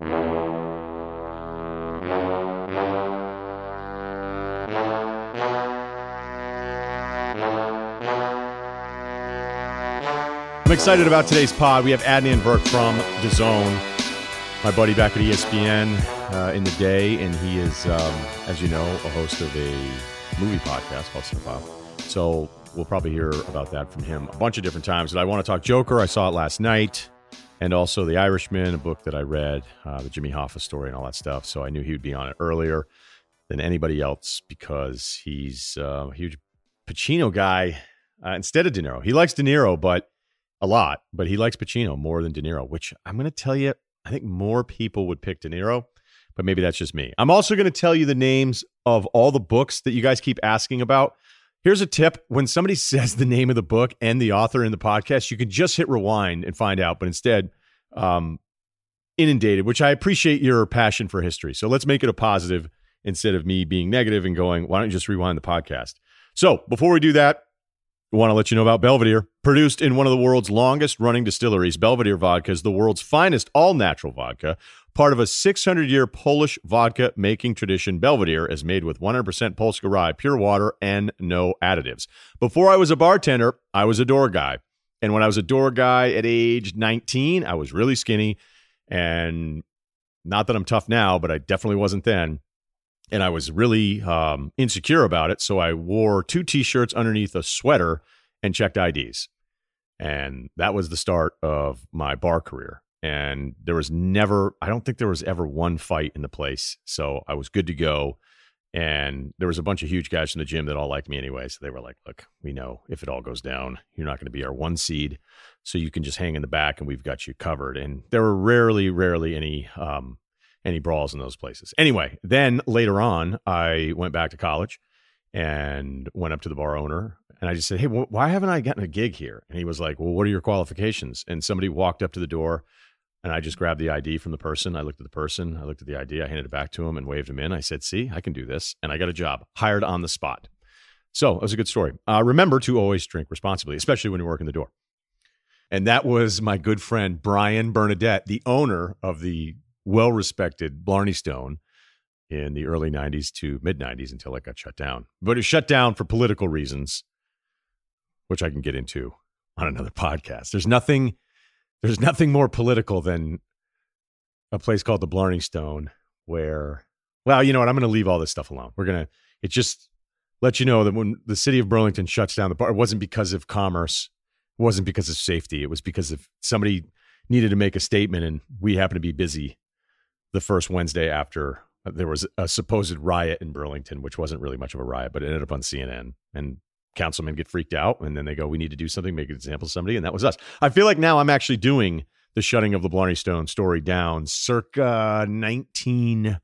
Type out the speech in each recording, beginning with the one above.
I'm excited about today's pod. We have Adnan Virk from DAZN, my buddy back at ESPN uh, in the day, and he is, um, as you know, a host of a movie podcast called Cinephile. So we'll probably hear about that from him a bunch of different times. But I want to talk Joker. I saw it last night, and also The Irishman, a book that I read, uh, the Jimmy Hoffa story, and all that stuff. So I knew he would be on it earlier than anybody else because he's uh, a huge Pacino guy uh, instead of De Niro. He likes De Niro, but a lot, but he likes Pacino more than De Niro, which I'm going to tell you, I think more people would pick De Niro, but maybe that's just me. I'm also going to tell you the names of all the books that you guys keep asking about. Here's a tip when somebody says the name of the book and the author in the podcast, you can just hit rewind and find out, but instead, um, inundated, which I appreciate your passion for history. So let's make it a positive instead of me being negative and going, why don't you just rewind the podcast? So before we do that, I want to let you know about Belvedere. Produced in one of the world's longest running distilleries, Belvedere Vodka is the world's finest all natural vodka. Part of a 600 year Polish vodka making tradition, Belvedere is made with 100% Polska rye, pure water, and no additives. Before I was a bartender, I was a door guy. And when I was a door guy at age 19, I was really skinny. And not that I'm tough now, but I definitely wasn't then and I was really um, insecure about it. So I wore two T-shirts underneath a sweater and checked IDs, and that was the start of my bar career. And there was never, I don't think there was ever one fight in the place, so I was good to go. And there was a bunch of huge guys in the gym that all liked me anyway. So they were like, look, we know if it all goes down, you're not going to be our one seed. So you can just hang in the back and we've got you covered. And there were rarely, rarely any um, any brawls in those places. Anyway, then later on, I went back to college and went up to the bar owner and I just said, Hey, wh- why haven't I gotten a gig here? And he was like, Well, what are your qualifications? And somebody walked up to the door and I just grabbed the ID from the person. I looked at the person, I looked at the ID, I handed it back to him and waved him in. I said, See, I can do this. And I got a job, hired on the spot. So it was a good story. Uh, remember to always drink responsibly, especially when you're working the door. And that was my good friend, Brian Bernadette, the owner of the well respected Blarney Stone in the early 90s to mid 90s until it got shut down. But it shut down for political reasons, which I can get into on another podcast. There's nothing there's nothing more political than a place called the Blarney Stone where well, you know what, I'm going to leave all this stuff alone. We're going to it just let you know that when the city of Burlington shuts down the bar, it wasn't because of commerce, it wasn't because of safety, it was because of somebody needed to make a statement and we happen to be busy the first Wednesday after there was a supposed riot in Burlington, which wasn't really much of a riot, but it ended up on CNN. And councilmen get freaked out, and then they go, "We need to do something, make an example of somebody," and that was us. I feel like now I'm actually doing the shutting of the Blarney Stone story down, circa 19. I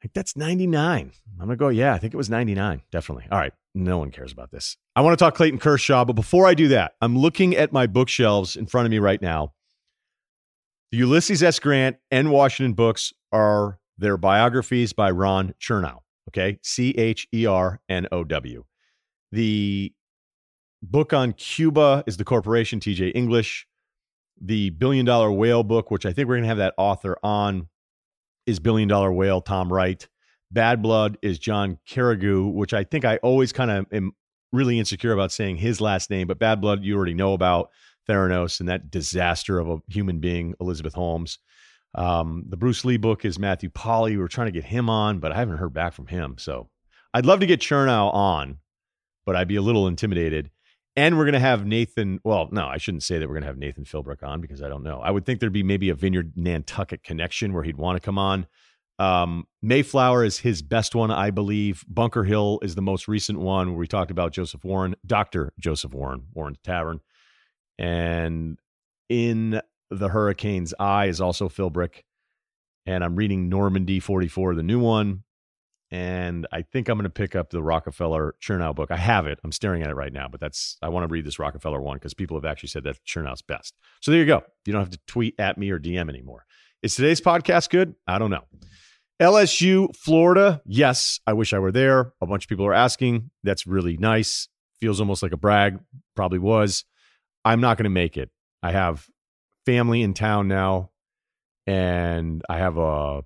think that's 99. I'm gonna go. Yeah, I think it was 99. Definitely. All right. No one cares about this. I want to talk Clayton Kershaw, but before I do that, I'm looking at my bookshelves in front of me right now the Ulysses S. Grant and Washington books are their biographies by Ron Chernow. Okay. C H E R N O W. The book on Cuba is The Corporation, TJ English. The Billion Dollar Whale book, which I think we're going to have that author on, is Billion Dollar Whale, Tom Wright. Bad Blood is John Carreyrou, which I think I always kind of am really insecure about saying his last name, but Bad Blood you already know about. Theranos and that disaster of a human being, Elizabeth Holmes. Um, the Bruce Lee book is Matthew Polly. We are trying to get him on, but I haven't heard back from him. So I'd love to get Chernow on, but I'd be a little intimidated. And we're going to have Nathan. Well, no, I shouldn't say that we're going to have Nathan Philbrick on because I don't know. I would think there'd be maybe a Vineyard Nantucket connection where he'd want to come on. Um, Mayflower is his best one, I believe. Bunker Hill is the most recent one where we talked about Joseph Warren, Dr. Joseph Warren, Warren's Tavern. And in the Hurricane's Eye is also Philbrick. And I'm reading Normandy 44, the new one. And I think I'm going to pick up the Rockefeller Chernow book. I have it. I'm staring at it right now, but that's I want to read this Rockefeller one because people have actually said that Chernow's best. So there you go. You don't have to tweet at me or DM anymore. Is today's podcast good? I don't know. LSU, Florida. Yes, I wish I were there. A bunch of people are asking. That's really nice. Feels almost like a brag. Probably was. I'm not going to make it. I have family in town now, and I have a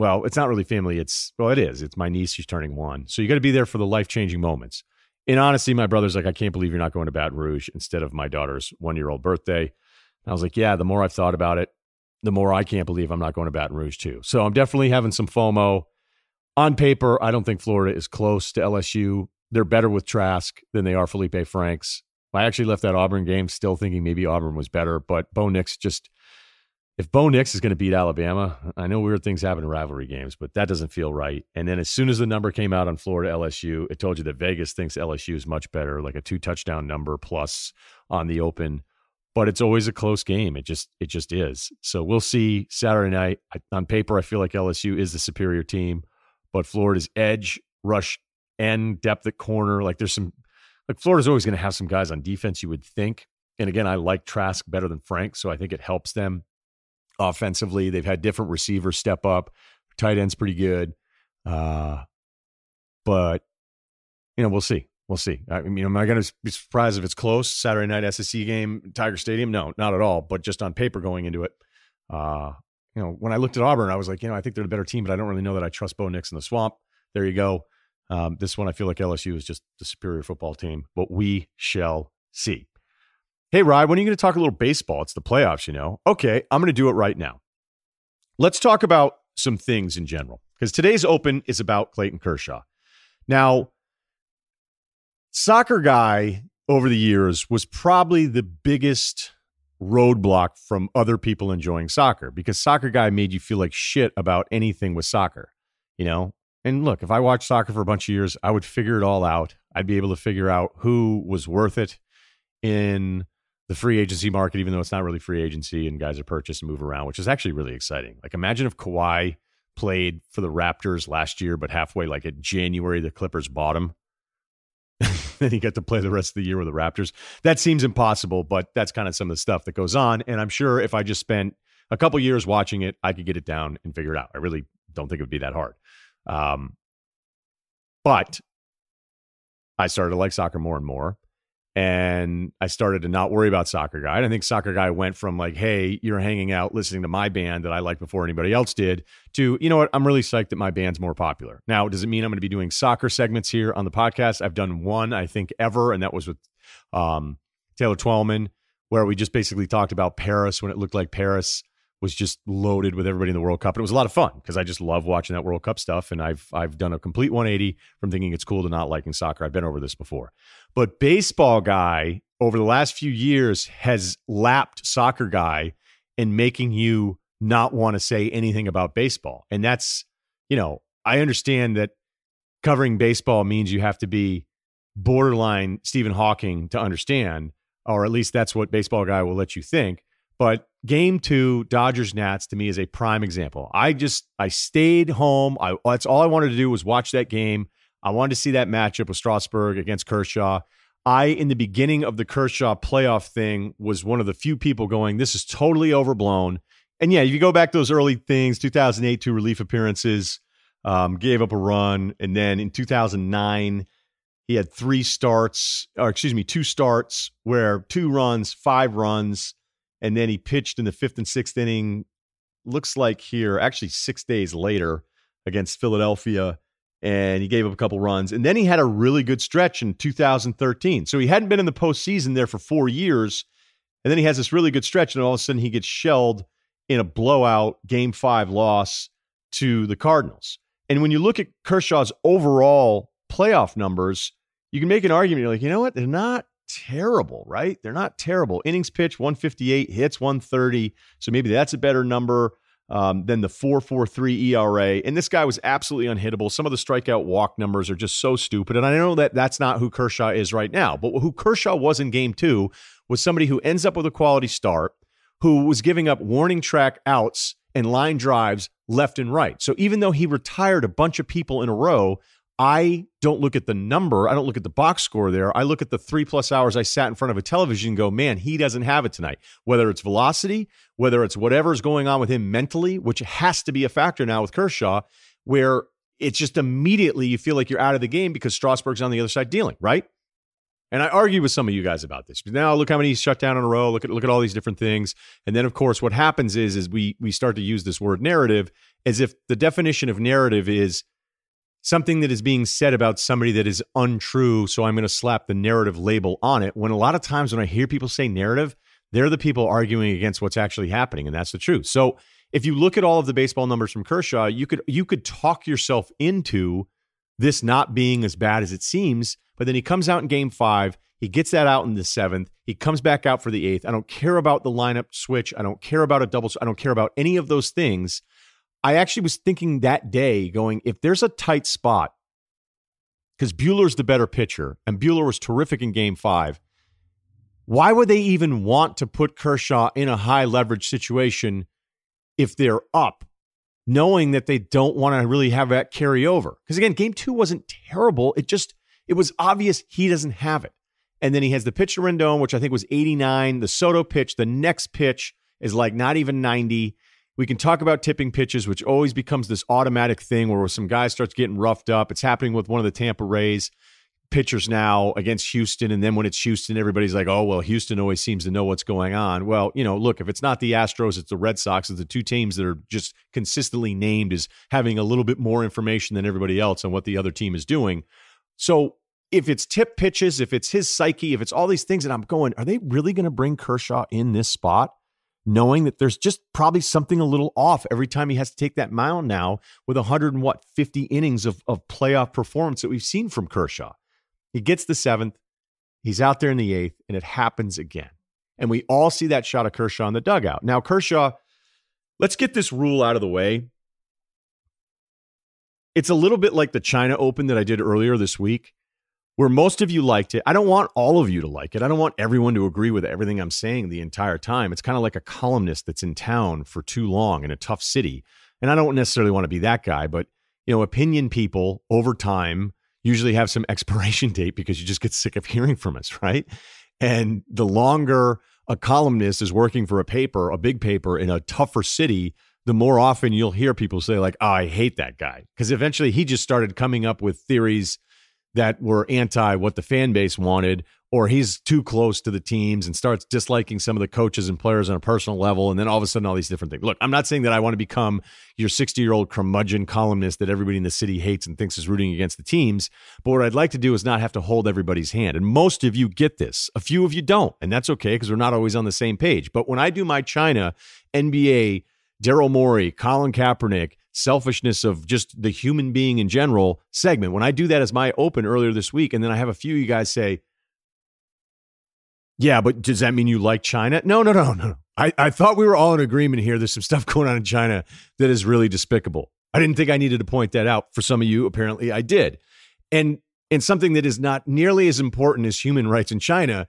well, it's not really family. It's well, it is. It's my niece. She's turning one, so you got to be there for the life changing moments. In honesty, my brother's like, I can't believe you're not going to Baton Rouge instead of my daughter's one year old birthday. And I was like, yeah. The more I've thought about it, the more I can't believe I'm not going to Baton Rouge too. So I'm definitely having some FOMO. On paper, I don't think Florida is close to LSU. They're better with Trask than they are Felipe Franks. I actually left that Auburn game still thinking maybe Auburn was better, but Bo Nix just if Bo Nix is going to beat Alabama, I know weird things happen in rivalry games, but that doesn't feel right. And then as soon as the number came out on Florida LSU, it told you that Vegas thinks LSU is much better, like a two touchdown number plus on the open. But it's always a close game. It just it just is. So we'll see Saturday night. I, on paper, I feel like LSU is the superior team, but Florida's edge, rush, and depth at corner, like there's some like Florida's always going to have some guys on defense. You would think. And again, I like Trask better than Frank, so I think it helps them offensively. They've had different receivers step up. Tight end's pretty good. Uh, but, you know, we'll see. We'll see. I mean, am I going to be surprised if it's close? Saturday night SEC game, Tiger Stadium? No, not at all. But just on paper going into it, uh, you know, when I looked at Auburn, I was like, you know, I think they're the better team, but I don't really know that I trust Bo Nix in the swamp. There you go. Um, this one, I feel like LSU is just the superior football team, but we shall see. Hey, Rye, when are you going to talk a little baseball? It's the playoffs, you know. Okay, I'm going to do it right now. Let's talk about some things in general because today's open is about Clayton Kershaw. Now, soccer guy over the years was probably the biggest roadblock from other people enjoying soccer because soccer guy made you feel like shit about anything with soccer, you know? And look, if I watched soccer for a bunch of years, I would figure it all out. I'd be able to figure out who was worth it in the free agency market, even though it's not really free agency and guys are purchased and move around, which is actually really exciting. Like imagine if Kawhi played for the Raptors last year, but halfway like in January, the Clippers bought him. then he got to play the rest of the year with the Raptors. That seems impossible, but that's kind of some of the stuff that goes on. And I'm sure if I just spent a couple years watching it, I could get it down and figure it out. I really don't think it would be that hard. Um, but I started to like soccer more and more and I started to not worry about Soccer Guy. And I think Soccer Guy went from like, hey, you're hanging out listening to my band that I liked before anybody else did, to, you know what, I'm really psyched that my band's more popular. Now, does it mean I'm going to be doing soccer segments here on the podcast? I've done one, I think, ever, and that was with um, Taylor Twellman, where we just basically talked about Paris when it looked like Paris was just loaded with everybody in the World Cup. And it was a lot of fun because I just love watching that World Cup stuff. And I've I've done a complete 180 from thinking it's cool to not liking soccer. I've been over this before. But baseball guy over the last few years has lapped soccer guy in making you not want to say anything about baseball. And that's, you know, I understand that covering baseball means you have to be borderline Stephen Hawking to understand, or at least that's what baseball guy will let you think. But game two, Dodgers Nats to me is a prime example. I just I stayed home. I that's all I wanted to do was watch that game. I wanted to see that matchup with Strasburg against Kershaw. I, in the beginning of the Kershaw playoff thing, was one of the few people going, This is totally overblown. And yeah, if you go back to those early things, 2008, two relief appearances, um, gave up a run. And then in 2009, he had three starts, or excuse me, two starts where two runs, five runs and then he pitched in the fifth and sixth inning. Looks like here, actually six days later against Philadelphia, and he gave up a couple runs. And then he had a really good stretch in 2013. So he hadn't been in the postseason there for four years, and then he has this really good stretch, and all of a sudden he gets shelled in a blowout Game Five loss to the Cardinals. And when you look at Kershaw's overall playoff numbers, you can make an argument. You're like, you know what? They're not terrible, right? They're not terrible. Innings pitched 158, hits 130. So maybe that's a better number um, than the 4.43 ERA. And this guy was absolutely unhittable. Some of the strikeout walk numbers are just so stupid. And I know that that's not who Kershaw is right now, but who Kershaw was in game two was somebody who ends up with a quality start, who was giving up warning track outs and line drives left and right. So even though he retired a bunch of people in a row, I don't look at the number. I don't look at the box score there. I look at the three plus hours I sat in front of a television and go, man, he doesn't have it tonight. Whether it's velocity, whether it's whatever's going on with him mentally, which has to be a factor now with Kershaw, where it's just immediately you feel like you're out of the game because Strasburg's on the other side dealing, right? And I argue with some of you guys about this. But now look how many shut down in a row. Look at look at all these different things. And then of course what happens is is we we start to use this word narrative as if the definition of narrative is something that is being said about somebody that is untrue. So I'm going to slap the narrative label on it. When a lot of times when I hear people say narrative, they're the people arguing against what's actually happening, and that's the truth. So if you look at all of the baseball numbers from Kershaw, you could you could talk yourself into this not being as bad as it seems. But then he comes out in game five. He gets that out in the seventh. He comes back out for the eighth. I don't care about the lineup switch. I don't care about a double. I don't care about any of those things. I actually was thinking that day, going, if there's a tight spot, because Buehler's the better pitcher, and Buehler was terrific in game five, why would they even want to put Kershaw in a high leverage situation if they're up, knowing that they don't want to really have that carry over? Because again, game two wasn't terrible. It just, it was obvious he doesn't have it. And then he has the pitch to Rendon, which I think was 89. The Soto pitch, the next pitch is like not even 90. We can talk about tipping pitches, which always becomes this automatic thing where some guy starts getting roughed up. It's happening with one of the Tampa Rays pitchers now against Houston. And then when it's Houston, everybody's like, oh, well, Houston always seems to know what's going on. Well, you know, look, if it's not the Astros, it's the Red Sox. It's the two teams that are just consistently named as having a little bit more information than everybody else on what the other team is doing. So if it's tip pitches, if it's his psyche, if it's all these things, and I'm going, are they really going to bring Kershaw in this spot? Knowing that there's just probably something a little off every time he has to take that mound now with 100 and what 50 innings of, of playoff performance that we've seen from Kershaw. He gets the seventh, he's out there in the eighth, and it happens again. And we all see that shot of Kershaw in the dugout. Now, Kershaw, let's get this rule out of the way. It's a little bit like the China Open that I did earlier this week, where most of you liked it. I don't want all of you to like it. I don't want everyone to agree with everything I'm saying the entire time. It's kind of like a columnist that's in town for too long in a tough city. And I don't necessarily want to be that guy, but you know, opinion people over time usually have some expiration date because you just get sick of hearing from us, right? And the longer a columnist is working for a paper, a big paper in a tougher city, the more often you'll hear people say, like, oh, I hate that guy. Because eventually he just started coming up with theories that were anti what the fan base wanted, or he's too close to the teams and starts disliking some of the coaches and players on a personal level. And then all of a sudden, all these different things. Look, I'm not saying that I want to become your 60 year old curmudgeon columnist that everybody in the city hates and thinks is rooting against the teams. But what I'd like to do is not have to hold everybody's hand. And most of you get this, a few of you don't. And that's okay because we're not always on the same page. But when I do my China, NBA, Daryl Morey, Colin Kaepernick, selfishness of just the human being in general segment. When I do that as my open earlier this week, and then I have a few of you guys say, yeah, but does that mean you like China? No, no, no, no. I, I thought we were all in agreement here. There's some stuff going on in China that is really despicable. I didn't think I needed to point that out. For some of you, apparently I did. And and something that is not nearly as important as human rights in China,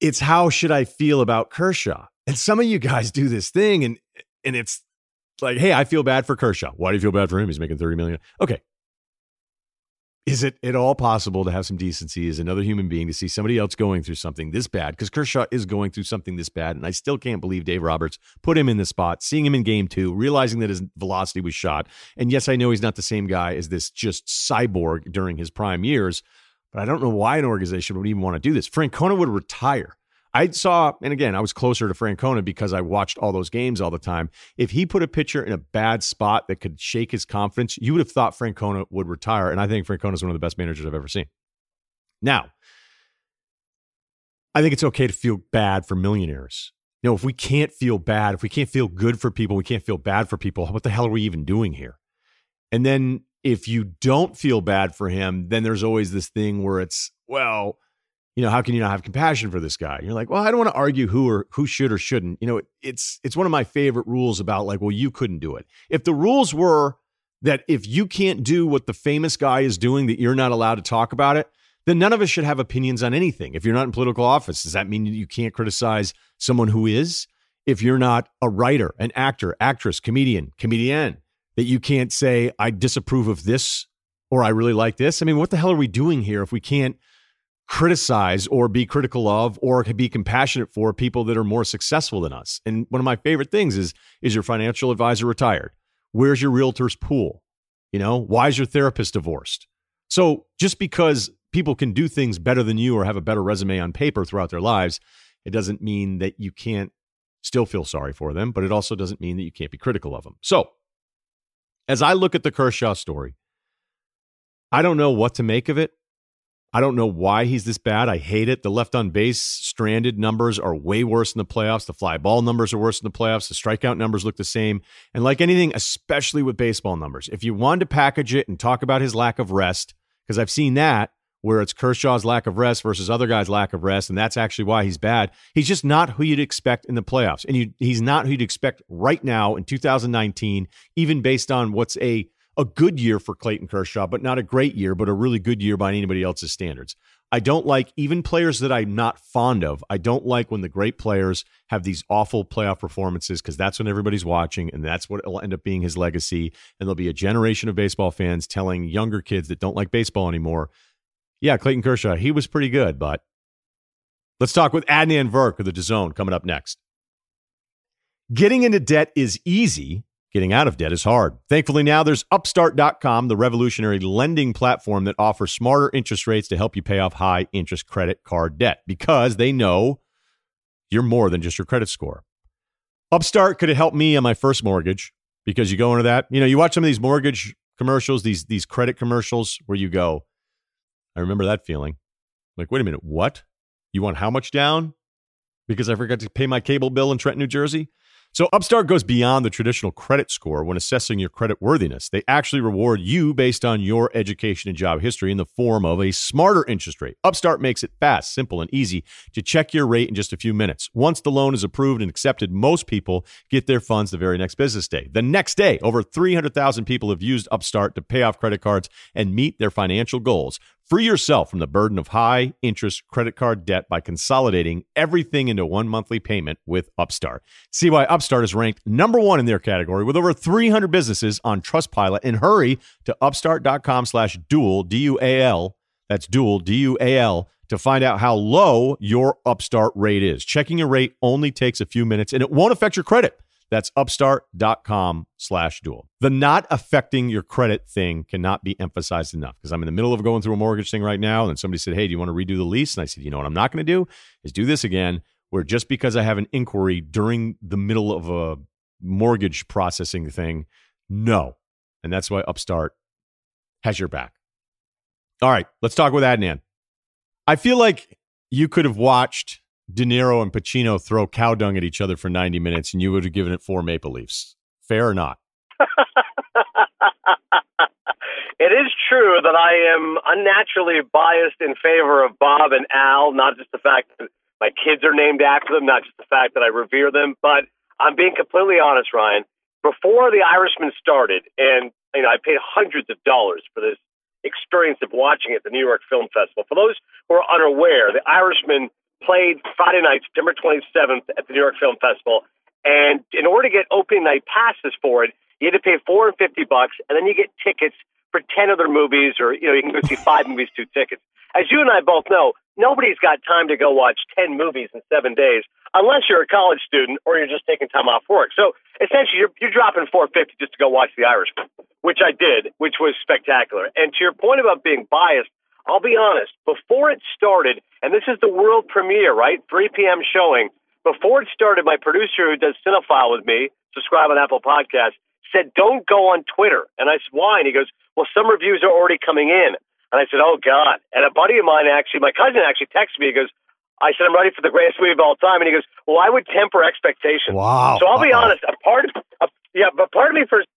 it's how should I feel about Kershaw? And some of you guys do this thing and and it's like, hey, I feel bad for Kershaw. Why do you feel bad for him? He's making 30 million. Okay. Is it at all possible to have some decency as another human being to see somebody else going through something this bad? Because Kershaw is going through something this bad. And I still can't believe Dave Roberts put him in the spot, seeing him in game two, realizing that his velocity was shot. And yes, I know he's not the same guy as this just cyborg during his prime years, but I don't know why an organization would even want to do this. Francona would retire I saw, and again, I was closer to Francona because I watched all those games all the time. If he put a pitcher in a bad spot that could shake his confidence, you would have thought Francona would retire. And I think Francona is one of the best managers I've ever seen. Now, I think it's okay to feel bad for millionaires. You know, if we can't feel bad, if we can't feel good for people, we can't feel bad for people, what the hell are we even doing here? And then if you don't feel bad for him, then there's always this thing where it's, well, you know, how can you not have compassion for this guy? You're like, well, I don't want to argue who or who should or shouldn't. You know, it's it's one of my favorite rules about like, well, you couldn't do it. If the rules were that if you can't do what the famous guy is doing, that you're not allowed to talk about it, then none of us should have opinions on anything. If you're not in political office, does that mean you can't criticize someone who is? If you're not a writer, an actor, actress, comedian, comedian, that you can't say, I disapprove of this or I really like this. I mean, what the hell are we doing here if we can't criticize or be critical of or be compassionate for people that are more successful than us. And one of my favorite things is is your financial advisor retired? Where's your realtor's pool? You know, why is your therapist divorced? So just because people can do things better than you or have a better resume on paper throughout their lives, it doesn't mean that you can't still feel sorry for them, but it also doesn't mean that you can't be critical of them. So, as I look at the Kershaw story, I don't know what to make of it. I don't know why he's this bad. I hate it. The left on base stranded numbers are way worse in the playoffs. The fly ball numbers are worse in the playoffs. The strikeout numbers look the same. And like anything, especially with baseball numbers, if you wanted to package it and talk about his lack of rest, because I've seen that where it's Kershaw's lack of rest versus other guys' lack of rest, and that's actually why he's bad. He's just not who you'd expect in the playoffs. And you, he's not who you'd expect right now in 2019, even based on what's a a good year for Clayton Kershaw, but not a great year, but a really good year by anybody else's standards. I don't like even players that I'm not fond of. I don't like when the great players have these awful playoff performances because that's when everybody's watching and that's what will end up being his legacy. And there'll be a generation of baseball fans telling younger kids that don't like baseball anymore, yeah, Clayton Kershaw, he was pretty good, but let's talk with Adnan Virk of the DAZN coming up next. Getting into debt is easy Getting out of debt is hard. Thankfully, now there's Upstart.com, the revolutionary lending platform that offers smarter interest rates to help you pay off high interest credit card debt because they know you're more than just your credit score. Upstart could have helped me on my first mortgage because you go into that. You know, you watch some of these mortgage commercials, these these credit commercials where you go, I remember that feeling. Like, wait a minute, what? You want how much down? Because I forgot to pay my cable bill in Trenton, New Jersey? So Upstart goes beyond the traditional credit score when assessing your credit worthiness. They actually reward you based on your education and job history in the form of a smarter interest rate. Upstart makes it fast, simple, and easy to check your rate in just a few minutes. Once the loan is approved and accepted, most people get their funds the very next business day. The next day, over 300,000 people have used Upstart to pay off credit cards and meet their financial goals. Free yourself from the burden of high interest credit card debt by consolidating everything into one monthly payment with Upstart. See why Upstart is ranked number one in their category with over 300 businesses on Trustpilot and hurry to upstart.com slash dual, D-U-A-L. That's dual, D-U-A-L to find out how low your Upstart rate is. Checking your rate only takes a few minutes and it won't affect your credit. That's upstart.com slash dual. The not affecting your credit thing cannot be emphasized enough because I'm in the middle of going through a mortgage thing right now. And somebody said, Hey, do you want to redo the lease? And I said, You know what I'm not going to do is do this again, where just because I have an inquiry during the middle of a mortgage processing thing, no. And that's why Upstart has your back. All right, let's talk with Adnan. I feel like you could have watched De Niro and Pacino throw cow dung at each other for 90 minutes and you would have given it four Maple Leafs. Fair or not? it is true that I am unnaturally biased in favor of Bob and Al, not just the fact that my kids are named after them, not just the fact that I revere them, but I'm being completely honest, Ryen. Before The Irishman started, and you know, I paid hundreds of dollars for this experience of watching it at the New York Film Festival. For those who are unaware, The Irishman played Friday night, September 27th at the New York Film Festival. And in order to get opening night passes for it, you had to pay 450 bucks, and then you get tickets for 10 other movies, or you know, you can go see five movies, two tickets. As you and I both know, nobody's got time to go watch 10 movies in seven days, unless you're a college student or you're just taking time off work. So essentially, you're, you're dropping 450 just to go watch The Irishman, which I did, which was spectacular. And to your point about being biased, I'll be honest, before it started, and this is the world premiere, right? 3 p.m. showing. Before it started, my producer who does Cinephile with me, subscribe on Apple Podcasts, said, don't go on Twitter. And I said, why? And he goes, well, some reviews are already coming in. And I said, oh, God. And a buddy of mine actually, my cousin actually texted me. He goes, I said, I'm ready for the greatest movie of all time. And he goes, well, I would temper expectations. Wow. So I'll be honest, a part of, a, yeah, but part of me first,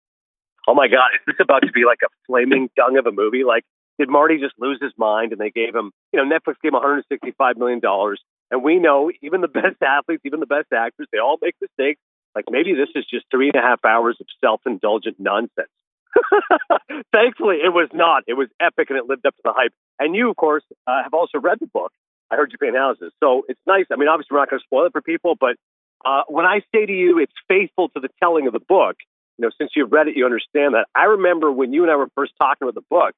oh my God, is this about to be like a flaming dung of a movie? Like, did Marty just lose his mind and they gave him, you know, Netflix gave him $165 million. And we know even the best athletes, even the best actors, they all make mistakes. Like maybe this is just three and a half hours of self indulgent nonsense. Thankfully, it was not. It was epic and it lived up to the hype. And you, of course, uh, have also read the book. I heard you Paint Houses. So it's nice. I mean, obviously, we're not going to spoil it for people, but uh, when I say to you it's faithful to the telling of the book, you know, since you've read it, you understand that. I remember when you and I were first talking about the book,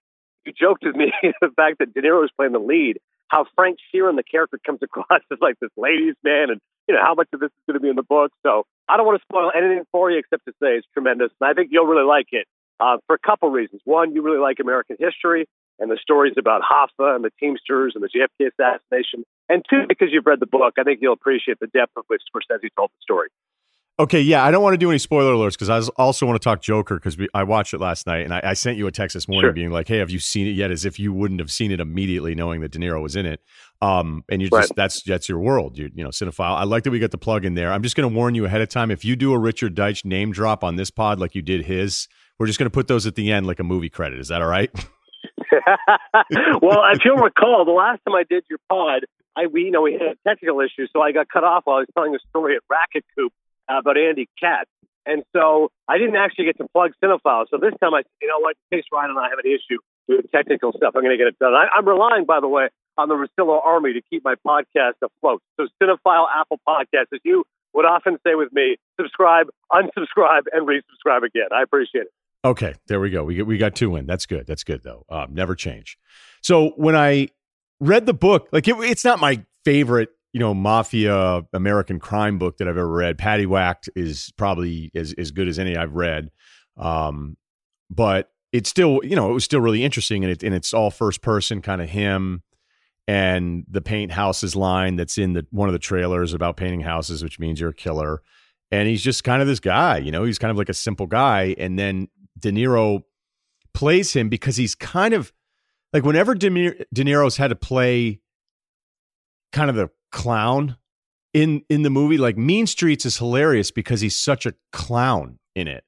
you joked with me the fact that De Niro was playing the lead, how Frank Sheeran, the character, comes across as like this ladies' man, and you know how much of this is going to be in the book. So I don't want to spoil anything for you except to say it's tremendous, and I think you'll really like it uh, for a couple reasons. One, you really like American history, and the stories about Hoffa and the Teamsters and the JFK assassination. And two, because you've read the book, I think you'll appreciate the depth of which Scorsese told the story. Okay, yeah, I don't want to do any spoiler alerts because I also want to talk Joker because I watched it last night and I, I sent you a text this morning sure. being like, "Hey, have you seen it yet?" As if you wouldn't have seen it immediately, knowing that De Niro was in it. Um, and you just that's that's your world, you you know, cinephile. I like that we got the plug in there. I'm just going to warn you ahead of time if you do a Richard Deitsch name drop on this pod like you did his, we're just going to put those at the end like a movie credit. Is that all right? well, if you'll recall, the last time I did your pod, I we you know we had technical issues, so I got cut off while I was telling a story at Racket Coop about Andy Katz. And so I didn't actually get to plug Cinephile. So this time I said, you know what, in case Ryen and I have an issue with technical stuff, I'm going to get it done. I, am relying, by the way, on the Russillo Army to keep my podcast afloat. So Cinephile Apple Podcast, as you would often say with me, subscribe, unsubscribe, and resubscribe again. I appreciate it. Okay, there we go. We we got two in. That's good. That's good though. Um, never change. So when I read the book, like it, it's not my favorite you know, mafia American crime book that I've ever read. Paddy Whacked is probably as, as good as any I've read. Um, but it's still, you know, it was still really interesting and it, and it's all first person kind of him and the paint houses line that's in the, one of the trailers about painting houses, which means you're a killer. And he's just kind of this guy, you know, he's kind of like a simple guy. And then De Niro plays him because he's kind of like whenever De, De Niro's had to play kind of the clown in in the movie. Like Mean Streets is hilarious because he's such a clown in it.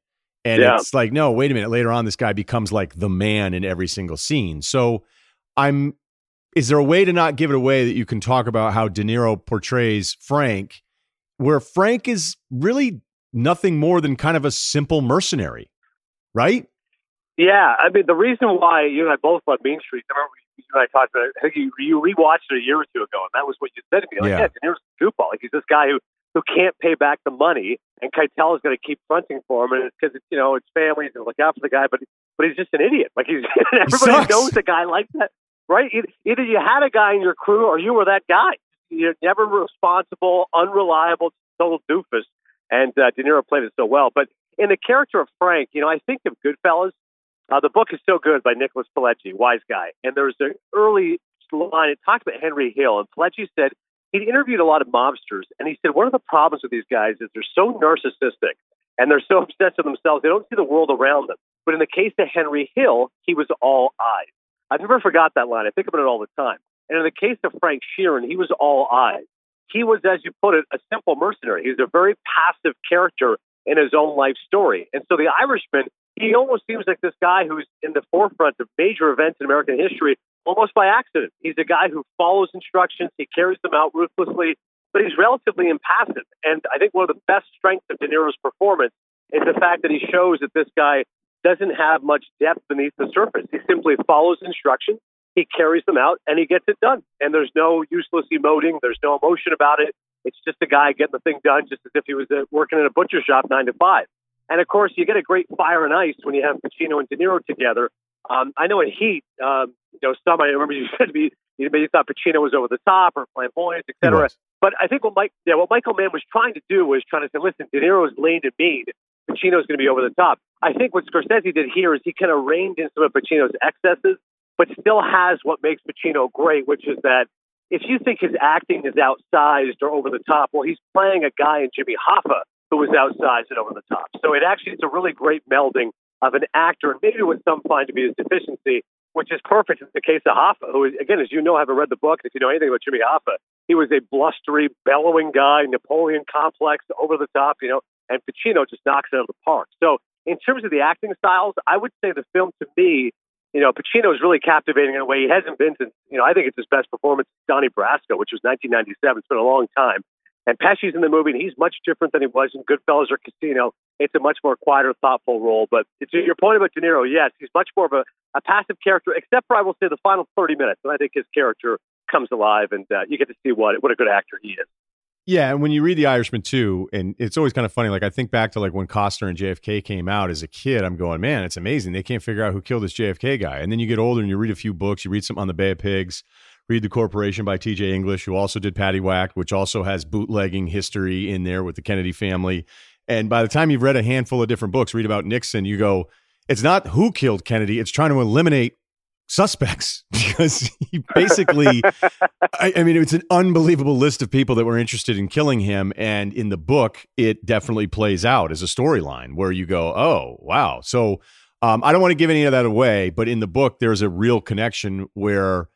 And yeah. it's like, no, wait a minute. Later on, this guy becomes like the man in every single scene. So I'm is there a way to not give it away that you can talk about how De Niro portrays Frank, where Frank is really nothing more than kind of a simple mercenary, right? Yeah, I mean the reason why you and I both love Mean Streets. I remember you and I talked about. I think you you rewatched it a year or two ago, and that was what you said to me. Like, yeah, yeah De Niro's a goofball. Like he's this guy who who can't pay back the money, and Keitel is going to keep fronting for him, and it's because it's you know it's family, to look out for the guy, but but he's just an idiot. Like he's everybody he knows a guy like that, right? Either you had a guy in your crew, or you were that guy. You're never responsible, unreliable, total doofus. And uh, De Niro played it so well. But in the character of Frank, you know, I think of Goodfellas uh, the book is so good by Nicholas Pileggi, wise guy. And there's an early line. It talked about Henry Hill, and Pileggi said he'd interviewed a lot of mobsters, and he said one of the problems with these guys is they're so narcissistic and they're so obsessed with themselves they don't see the world around them. But in the case of Henry Hill, he was all eyes. I've never forgot that line. I think about it all the time. And in the case of Frank Sheeran, he was all eyes. He was, as you put it, a simple mercenary. He was a very passive character in his own life story. And so the Irishman he almost seems like this guy who's in the forefront of major events in American history almost by accident. He's a guy who follows instructions, he carries them out ruthlessly, but he's relatively impassive. And I think one of the best strengths of De Niro's performance is the fact that he shows that this guy doesn't have much depth beneath the surface. He simply follows instructions, he carries them out, and he gets it done. And there's no useless emoting, there's no emotion about it. It's just a guy getting the thing done just as if he was uh, working in a butcher shop nine to five. And of course, you get a great fire and ice when you have Pacino and De Niro together. Um, I know in Heat, um, you know, some I remember you said to me, you maybe thought Pacino was over the top or flamboyant, et cetera. But I think what Mike, yeah, what Michael Mann was trying to do was trying to say, listen, De Niro is lean and mean. Pacino's going to be over the top. I think what Scorsese did here is he kind of reined in some of Pacino's excesses, but still has what makes Pacino great, which is that if you think his acting is outsized or over the top, well, he's playing a guy in Jimmy Hoffa who was outsized and over the top. So it actually it's a really great melding of an actor and maybe what some find to be his deficiency, which is perfect in the case of Hoffa, who is, again, as you know, having read the book, if you know anything about Jimmy Hoffa, he was a blustery, bellowing guy, Napoleon complex, over the top, you know, and Pacino just knocks it out of the park. So in terms of the acting styles, I would say the film to me, you know, Pacino is really captivating in a way he hasn't been since, you know, I think it's his best performance, Donnie Brasco, which was 1997. It's been a long time. And Pesci's in the movie, and he's much different than he was in Goodfellas or Casino. It's a much more quieter, thoughtful role. But to your point about De Niro, yes, he's much more of a, a passive character, except for, I will say, the final 30 minutes. And I think his character comes alive, and uh, you get to see what, what a good actor he is. Yeah, and when you read The Irishman too, and it's always kind of funny. Like I think back to like when Costner and JFK came out as a kid. I'm going, man, it's amazing. They can't figure out who killed this JFK guy. And then you get older and you read a few books. You read something on the Bay of Pigs. Read the Corporation by T.J. English, who also did Paddywhack, which also has bootlegging history in there with the Kennedy family. And by the time you've read a handful of different books, read about Nixon, you go, it's not who killed Kennedy, it's trying to eliminate suspects because he basically, I, I, mean, it's an unbelievable list of people that were interested in killing him. And in the book, it definitely plays out as a storyline where you go, oh, wow. So um, I don't want to give any of that away, but in the book, there's a real connection where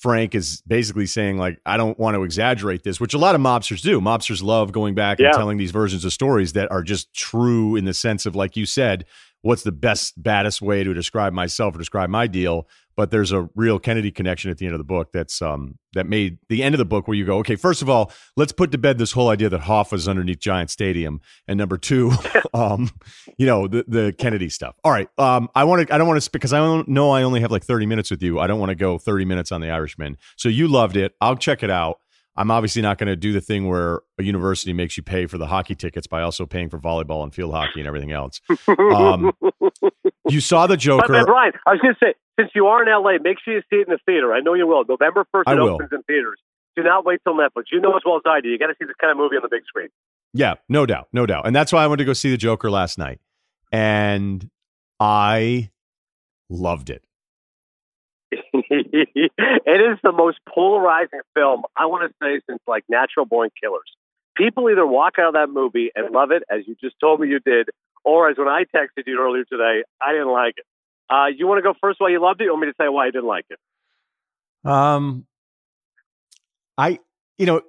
Frank is basically saying, like, I don't want to exaggerate this, which a lot of mobsters do. Mobsters love going back yeah. and telling these versions of stories that are just true in the sense of, like you said, what's the best, baddest way to describe myself or describe my deal. But there's a real Kennedy connection at the end of the book that's um, that made the end of the book where you go, okay, first of all, let's put to bed this whole idea that Hoff was underneath Giant Stadium, and number two, um, you know, the the Kennedy stuff. All right, um, I want to, I don't want to because I don't know I only have like 30 minutes with you. I don't want to go 30 minutes on the Irishman. So you loved it. I'll check it out. I'm obviously not going to do the thing where a university makes you pay for the hockey tickets by also paying for volleyball and field hockey and everything else. Um, you saw the Joker. But, Brian, I was going to say, since you are in LA, make sure you see it in the theater. I know you will. November 1st, it opens in theaters. Do not wait till Netflix. You know as well as I do. You got to see this kind of movie on the big screen. Yeah, no doubt. No doubt. And that's why I went to go see the Joker last night. And I loved it. It is the most polarizing film I want to say since like Natural Born Killers. People either walk out of that movie and love it, as you just told me you did, or as when I texted you earlier today, I didn't like it. Uh, you want to go first why you loved it, or want me to say why I didn't like it? Um, I, you know,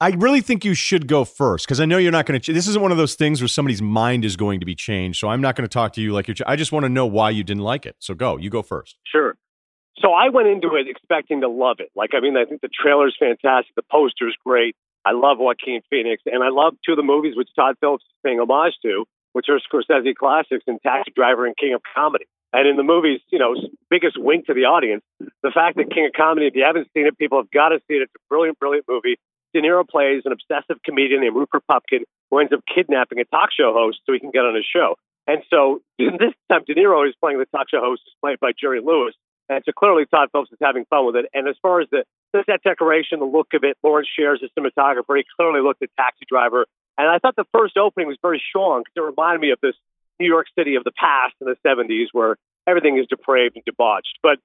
I really think you should go first because I know you're not going to. This isn't one of those things where somebody's mind is going to be changed. So I'm not going to talk to you like you're. I just want to know why you didn't like it. So go. You go first. Sure. So I went into it expecting to love it. Like I mean, I think the trailer's fantastic. The poster's great. I love Joaquin Phoenix, and I love two of the movies which Todd Phillips is paying homage to, which are Scorsese classics and Taxi Driver and King of Comedy. And in the movie's, you know, biggest wink to the audience, the fact that King of Comedy, if you haven't seen it, people have got to see it. It's a brilliant, brilliant movie. De Niro plays an obsessive comedian named Rupert Pupkin who ends up kidnapping a talk show host so he can get on his show. And so this time, De Niro is playing the talk show host, played by Jerry Lewis. And so clearly, Todd Phillips is having fun with it. And as far as the, the set decoration, the look of it, Lawrence Sher, the cinematographer. He clearly looked at Taxi Driver. And I thought the first opening was very strong because it reminded me of this New York City of the past in the 70s where everything is depraved and debauched. But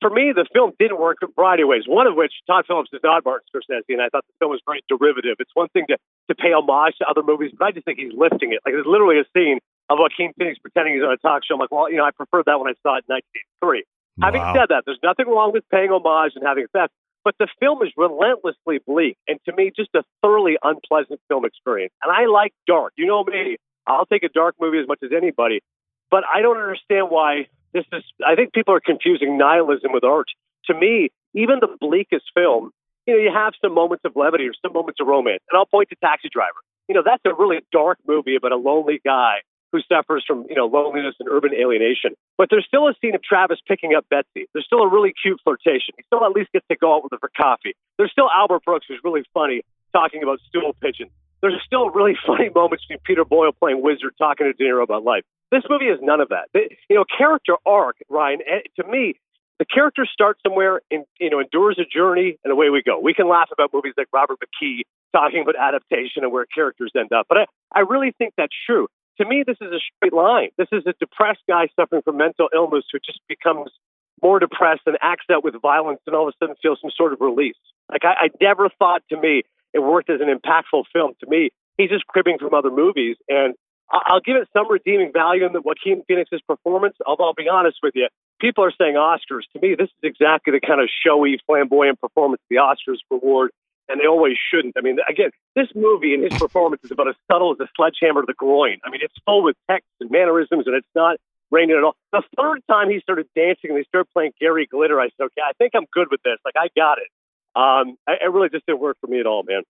for me, the film didn't work in a variety of ways. One of which Todd Phillips is not Martin Scorsese, and I thought the film was very derivative. It's one thing to, to pay homage to other movies, but I just think he's lifting it. Like there's literally a scene of Joaquin Phoenix pretending he's on a talk show. I'm like, well, you know, I preferred that when I saw it in 1983. Wow. Having said that, there's nothing wrong with paying homage and having that, but the film is relentlessly bleak, and to me, just a thoroughly unpleasant film experience. And I like dark. You know me. I'll take a dark movie as much as anybody, but I don't understand why this is, I think people are confusing nihilism with art. To me, even the bleakest film, you know, you have some moments of levity or some moments of romance. And I'll point to Taxi Driver. You know, that's a really dark movie about a lonely guy who suffers from, you know, loneliness and urban alienation. But there's still a scene of Travis picking up Betsy. There's still a really cute flirtation. He still at least gets to go out with her for coffee. There's still Albert Brooks, who's really funny, talking about stool pigeons. There's still really funny moments between Peter Boyle playing wizard, talking to De Niro about life. This movie is none of that. you know, character arc, Ryen. Eh, to me, the character starts somewhere and you know endures a journey, and away we go. We can laugh about movies like Robert McKee talking about adaptation and where characters end up, but I, I really think that's true. To me, this is a straight line. This is a depressed guy suffering from mental illness who just becomes more depressed and acts out with violence, and all of a sudden feels some sort of release. Like I, I never thought to me it worked as an impactful film. To me, he's just cribbing from other movies, and I'll give it some redeeming value in the Joaquin Phoenix's performance. Although I'll be honest with you, people are saying Oscars. To me, this is exactly the kind of showy, flamboyant performance the Oscars reward, and they always shouldn't. I mean, again, this movie and his performance is about as subtle as a sledgehammer to the groin. I mean, it's full with text and mannerisms, and it's not reining at all. The third time he started dancing and they started playing Gary Glitter, I said, okay, I think I'm good with this. Like, I got it. Um, I, it really just didn't work for me at all, man.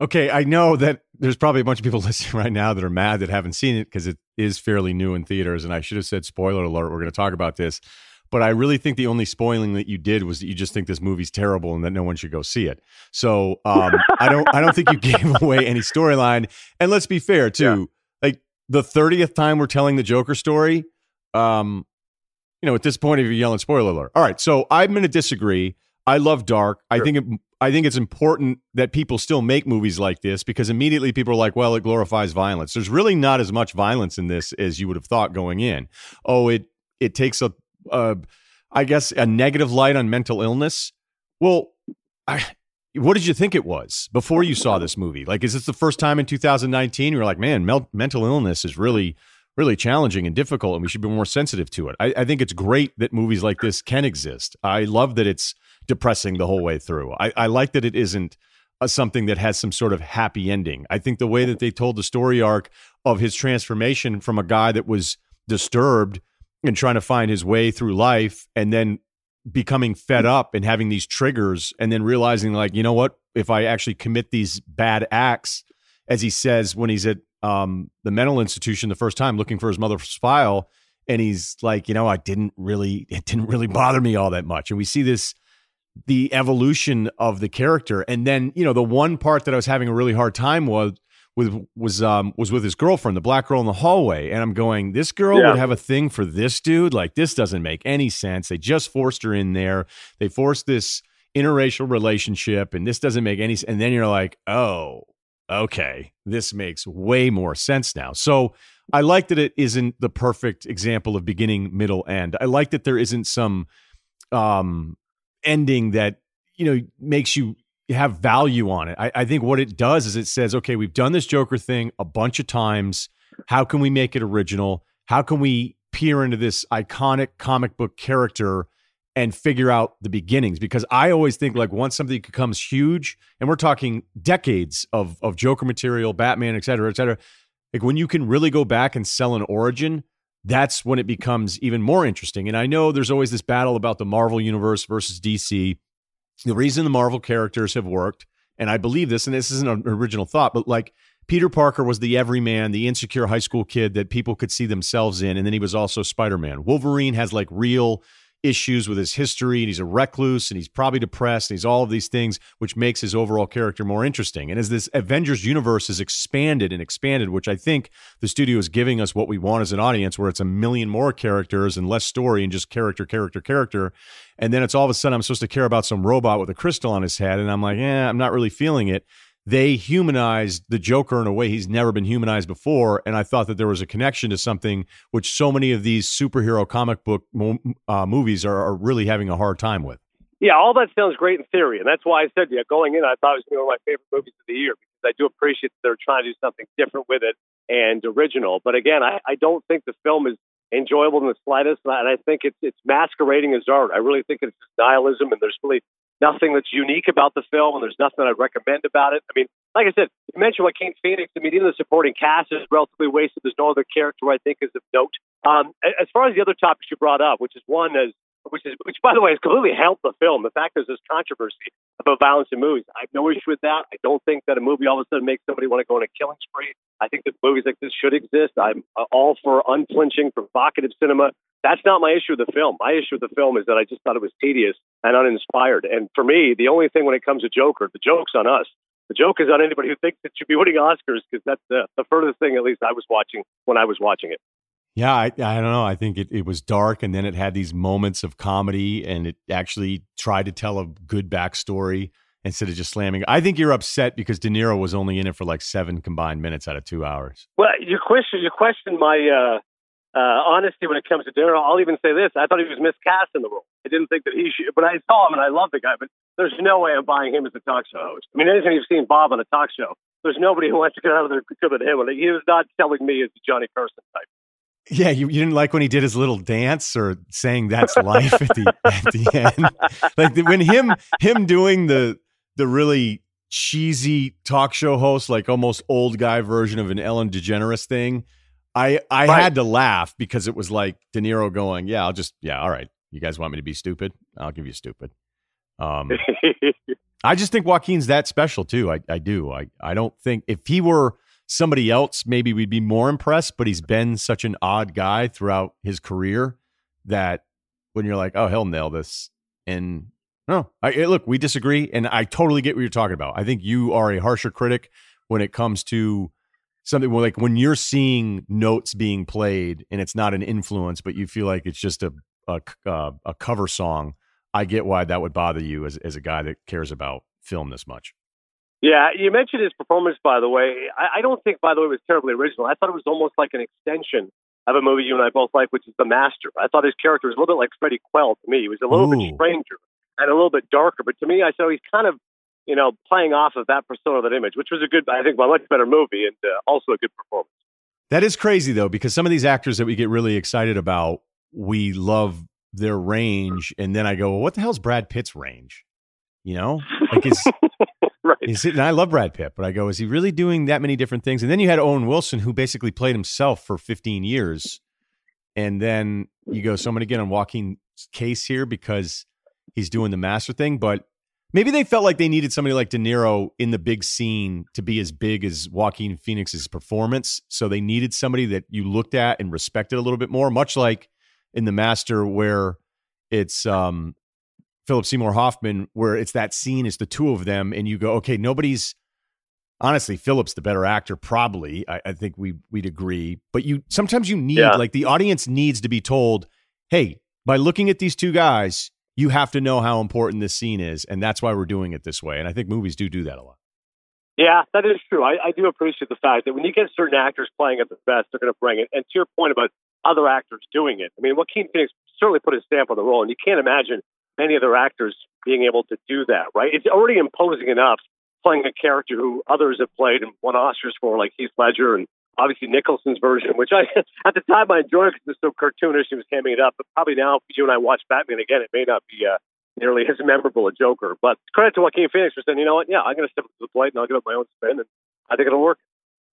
Okay, I know that there's probably a bunch of people listening right now that are mad that haven't seen it because it is fairly new in theaters. And I should have said spoiler alert. We're going to talk about this, but I really think the only spoiling that you did was that you just think this movie's terrible and that no one should go see it. So um, I don't, I don't think you gave away any storyline. And let's be fair too. Yeah. Like the thirtieth time we're telling the Joker story, um, you know, at this point, if you're yelling spoiler alert, all right. So I'm going to disagree. I love dark. Sure. I think it, I think it's important that people still make movies like this because immediately people are like, well, it glorifies violence. There's really not as much violence in this as you would have thought going in. Oh, it it takes a, a I guess, a negative light on mental illness. Well, I, what did you think it was before you saw this movie? Like, is this the first time in 2019 you're like, man, mel- mental illness is really, really challenging and difficult, and we should be more sensitive to it? I, I, think it's great that movies like this can exist. I love that it's depressing the whole way through. I, I like that it isn't a, something that has some sort of happy ending. I think the way that they told the story arc of his transformation from a guy that was disturbed and trying to find his way through life and then becoming fed up and having these triggers and then realizing like you know what? If i actually commit these bad acts as he says when he's at um, the mental institution the first time looking for his mother's file and he's like you know i didn't really it didn't really bother me all that much. And we see this the evolution of the character. And then you know the one part that i was having a really hard time was with was um was with his girlfriend, the black girl in the hallway, and I'm going, this girl yeah. would have a thing for this dude. Like this doesn't make any sense. They just forced her in there. They forced this interracial relationship, and this doesn't make any. And then you're like, oh, okay, this makes way more sense now. So I like that it isn't the perfect example of beginning, middle, end. I like that there isn't some um ending that you know makes you have value on it. I, I, think what it does is it says, okay, we've done this Joker thing a bunch of times. How can we make it original? How can we peer into this iconic comic book character and figure out the beginnings? Because I always think like once something becomes huge, and we're talking decades of of Joker material, Batman, et cetera, et cetera. Like when you can really go back and sell an origin, that's when it becomes even more interesting. And I know there's always this battle about the Marvel universe versus DC the reason the Marvel characters have worked, and I believe this, and this isn't an original thought, but like Peter Parker was the everyman, the insecure high school kid that people could see themselves in, and then he was also Spider Man. Wolverine has like real issues with his history and he's a recluse and he's probably depressed and he's all of these things which makes his overall character more interesting. And as this avengers universe has expanded and expanded which i think the studio is giving us what we want as an audience where it's a million more characters and less story and just character character character and then it's all of a sudden i'm supposed to care about some robot with a crystal on his head and i'm like yeah i'm not really feeling it they humanized the Joker in a way he's never been humanized before. And I thought that there was a connection to something which so many of these superhero comic book uh, movies are, are, really having a hard time with. Yeah, all that sounds great in theory. And that's why I said, yeah, going in, I thought it was one of my favorite movies of the year because I do appreciate that they're trying to do something different with it and original. But again, I, I don't think the film is enjoyable in the slightest. And I think it's, it's masquerading as art. I really think it's nihilism and there's really nothing that's unique about the film, and there's nothing I'd recommend about it. I mean, like I said, you mentioned Joaquin Phoenix. I mean, even the supporting cast is relatively wasted. There's no other character I think is of note. Um, as far as the other topics you brought up, which is one is which is which by the way has completely helped the film. The fact there's this controversy about violence in movies. I have no issue with that. I don't think that a movie all of a sudden makes somebody want to go on a killing spree. I think that movies like this should exist. I'm uh, all for unflinching, provocative cinema. That's not my issue with the film. My issue with the film is that I just thought it was tedious and uninspired. And for me, the only thing when it comes to Joker, the joke's on us. The joke is on anybody who thinks it should be winning Oscars because that's the, the furthest thing, at least I was watching when I was watching it. Yeah, I, I don't know. I think it, it was dark and then it had these moments of comedy and it actually tried to tell a good backstory instead of just slamming. I think you're upset because De Niro was only in it for like seven combined minutes out of two hours. Well, you question you question my uh, uh, honesty when it comes to De Niro. I'll even say this: I thought he was miscast in the role. I didn't think that he should, but I saw him and I love the guy. But there's no way I'm buying him as a talk show host. I mean, anytime you've seen Bob on a talk show, there's nobody who wants to get out of there quicker than him. He was not telling me as a Johnny Carson type. Yeah, you, you didn't like when he did his little dance or saying "That's life" at the at the end. Like when him him doing the the really cheesy talk show host, like almost old guy version of an Ellen DeGeneres thing I I right. had to laugh because it was like De Niro going, "Yeah, I'll just yeah, all right. You guys want me to be stupid? I'll give you stupid." Um, I just think Joaquin's that special too. I I do. I I don't think if he were somebody else, maybe we'd be more impressed. But he's been such an odd guy throughout his career that when you're like, "Oh, he'll nail this," and no, I, look, we disagree, and I totally get what you're talking about. I think you are a harsher critic when it comes to something like when you're seeing notes being played and it's not an influence, but you feel like it's just a a, uh, a cover song. I get why that would bother you as as a guy that cares about film this much. Yeah, you mentioned his performance, by the way. I, I don't think, by the way, it was terribly original. I thought it was almost like an extension of a movie you and I both like, which is The Master. I thought his character was a little bit like Freddie Quell to me. He was a little Ooh. bit stranger and a little bit darker, but to me, I saw he's kind of you know playing off of that persona, that image, which was a good, I think, a much better movie and uh, also a good performance. That is crazy though, because some of these actors that we get really excited about, we love their range, and then I go, well, "What the hell's Brad Pitt's range?" You know, like is right. is it? And I love Brad Pitt, but I go, is he really doing that many different things? And then you had Owen Wilson, who basically played himself for 15 years, and then you go, so I'm going to get on Joaquin's case here because he's doing the master thing, but. Maybe they felt like they needed somebody like De Niro in the big scene to be as big as Joaquin Phoenix's performance. So they needed somebody that you looked at and respected a little bit more, much like in The Master, where it's um, Philip Seymour Hoffman, where it's that scene, it's the two of them, and you go, okay, nobody's honestly Philip's the better actor, probably. I, I think we we'd agree. But you sometimes you need Yeah. like the audience needs to be told, hey, by looking at these two guys, you have to know how important this scene is, and that's why we're doing it this way. And I think movies do do that a lot. Yeah, that is true. I, I do appreciate the fact that when you get certain actors playing at the best, they're going to bring it. And to your point about other actors doing it, I mean, Joaquin Phoenix certainly put his stamp on the role, and you can't imagine many other actors being able to do that, right? It's already imposing enough playing a character who others have played and won Oscars for, like Heath Ledger and obviously Nicholson's version, which I at the time I enjoyed because it's so cartoonish. He was hamming it up, but probably now if you and I watch Batman again, it may not be uh, nearly as memorable a Joker. But credit to Joaquin Phoenix for saying, you know what, yeah, I'm going to step up to the plate and I'll give it my own spin, and I think it'll work.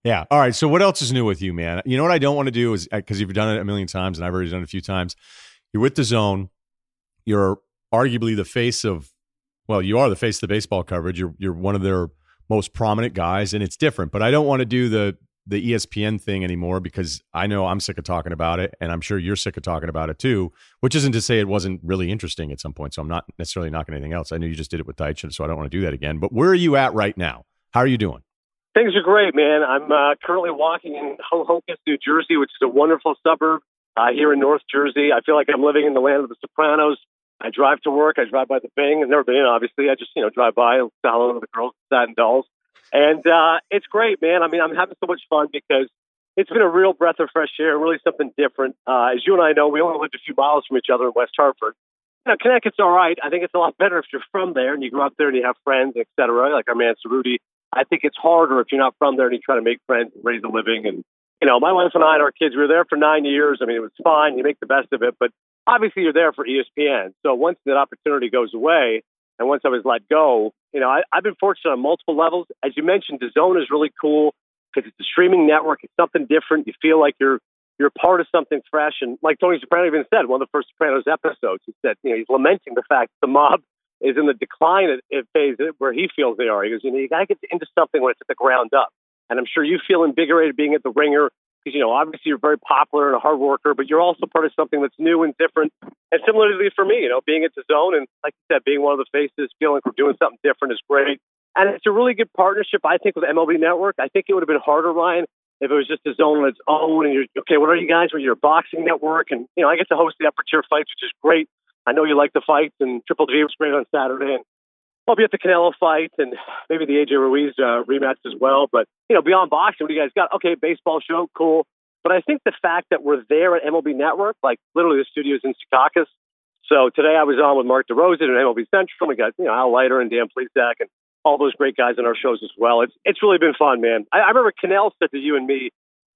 Yeah. All right. So what else is new with you, man? You know what I don't want to do is because you've done it a million times, and I've already done it a few times. You're with DAZN. You're arguably the face of, well, you are the face of the baseball coverage. You're you're one of their most prominent guys, and it's different. But I don't want to do the the ESPN thing anymore because I know I'm sick of talking about it, and I'm sure you're sick of talking about it too. Which isn't to say it wasn't really interesting at some point. So I'm not necessarily knocking anything else. I know you just did it with Deitsch, so I don't want to do that again. But where are you at right now? How are you doing? Things are great, man. I'm uh, currently walking in Ho-Ho-Kus, New Jersey, which is a wonderful suburb uh, here in North Jersey. I feel like I'm living in the land of the Sopranos. I drive to work. I drive by the Bing. I've never been in, obviously. I just, you know, drive by and hello the girls Satin Dolls. And uh, it's great, man. I mean, I'm having so much fun because it's been a real breath of fresh air, really something different. Uh, as you and I know, we only lived a few miles from each other in West Hartford. You Connecticut's all right. I think it's a lot better if you're from there and you grow up there and you have friends, et cetera, like our man Cerruti. I think it's harder if you're not from there and you try to make friends and raise a living. And, you know, my wife and I and our kids, we were there for nine years. I mean, it was fine. You make the best of it. But obviously, you're there for ESPN. So once that opportunity goes away and once I was let go, you know, I, I've been fortunate on multiple levels. As you mentioned, DAZN is really cool because it's a streaming network. It's something different. You feel like you're you're part of something fresh. And like Tony Soprano even said, one of the first Sopranos episodes, he said, you know, he's lamenting the fact that the mob is in the decline phase where he feels they are. He goes, you know, you got to get into something when it's at the ground up. And I'm sure you feel invigorated being at the ringer because, you know, obviously you're very popular and a hard worker, but you're also part of something that's new and different. And similarly for me, you know, being at DAZN and, like you said, being one of the faces, feeling we're doing something different is great. And it's a really good partnership, I think, with MLB Network. I think it would have been harder, Ryen, if it was just a zone on its own and you're, okay, what are you guys? Well, you're boxing network. And, you know, I get to host the Aperture fights, which is great. I know you like the fights, and Triple G was great on Saturday. And I'll be at the Canelo fight and maybe the AJ Ruiz uh, rematch as well. But, you know, beyond boxing, what do you guys got? Okay, baseball show, cool. But I think the fact that we're there at MLB Network, like literally the studio's in Secaucus. So today I was on with Mark DeRosa and MLB Central. We got, you know, Al Leiter and Dan Plesac and all those great guys on our shows as well. It's it's really been fun, man. I, I remember Kanell said to you and me,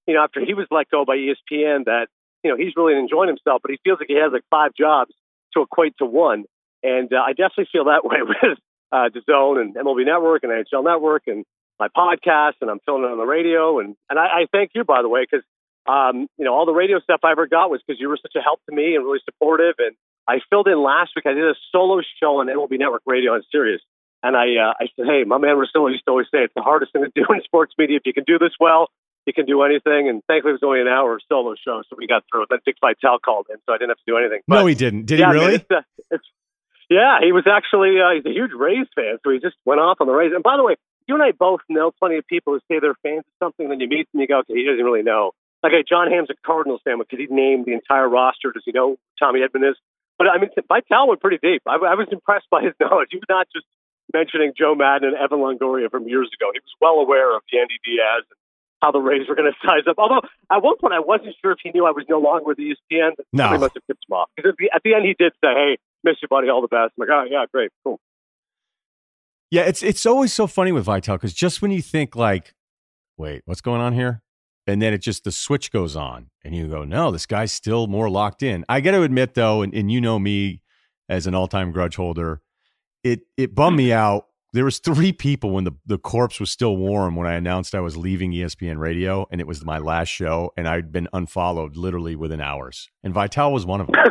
you know, after he was let go by ESPN that, you know, he's really enjoying himself, but he feels like he has like five jobs to equate to one. And uh, I definitely feel that way with uh, DAZN and MLB Network and NHL Network and my podcast, and I'm filling it on the radio. And and I, I thank you by the way because um, you know all the radio stuff I ever got was because you were such a help to me and really supportive. And I filled in last week. I did a solo show on MLB Network Radio on Sirius. And I, uh, I said, hey, my man Russillo used to always say it's the hardest thing to do in sports media. If you can do this well, you can do anything. And thankfully, it was only an hour solo show, so we got through it. Then Dick Vitale called in, so I didn't have to do anything. no, he didn't. Did yeah, he really? it's, uh, it's, yeah, he was actually uh, he's a huge Rays fan, so he just went off on the Rays. And by the way, you and I both know plenty of people who say they're fans of something, and then you meet them, and you go, okay, he doesn't really know. Like hey, Jon Hamm's a Cardinals fan because he named the entire roster. Does he know Tommy Edman is? But I mean, Vitale went pretty deep. I, I was impressed by his knowledge. He was not just mentioning Joe Maddon and Evan Longoria from years ago. He was well aware of Yandy Diaz and how the Rays were going to size up. Although at one point I wasn't sure if he knew I was no longer with ESPN. No, he must have tipped him off because at the, at the end he did say, "Hey, miss you, buddy. All the best." I'm like, "Oh yeah, great, cool." Yeah, it's it's always so funny with Vitale because just when you think like, wait, what's going on here? And then it just the switch goes on, and you go, no, this guy's still more locked in. I got to admit though, and, and you know me as an all time grudge holder, it it bummed me out. There was three people when the the corpse was still warm when I announced I was leaving ESPN Radio, and it was my last show, and I'd been unfollowed literally within hours, and Vitale was one of them.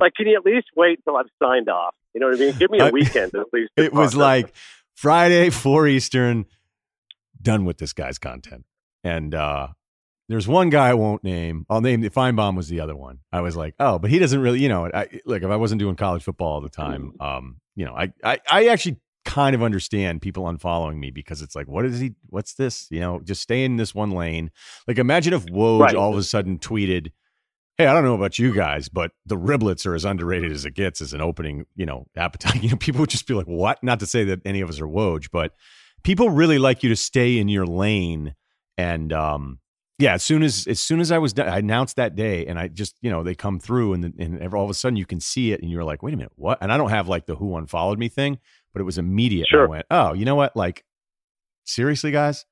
like, can you at least wait until i've signed off? You know what I mean? Give me a weekend at least. It was like Friday, four Eastern. Done with this guy's content, and uh, there's one guy I won't name. I'll name the Finebaum was the other one. I was like, oh, but he doesn't really, you know, I, like if I wasn't doing college football all the time, um, you know, I, I, I actually kind of understand people unfollowing me because it's like, what is he? What's this? You know, just stay in this one lane. Like, imagine if Woj right. all of a sudden tweeted, "Hey, I don't know about you guys, but the riblets are as underrated as it gets as an opening, you know, appetite." You know, people would just be like, "What?" Not to say that any of us are Woj, but people really like you to stay in your lane and um yeah, as soon as as soon as I was done, I announced that day, and I just you know they come through, and and all of a sudden you can see it, and you're like, wait a minute, what? And I don't have like the who unfollowed me thing, but it was immediate. Sure. I went, oh, you know what? Like, seriously, guys.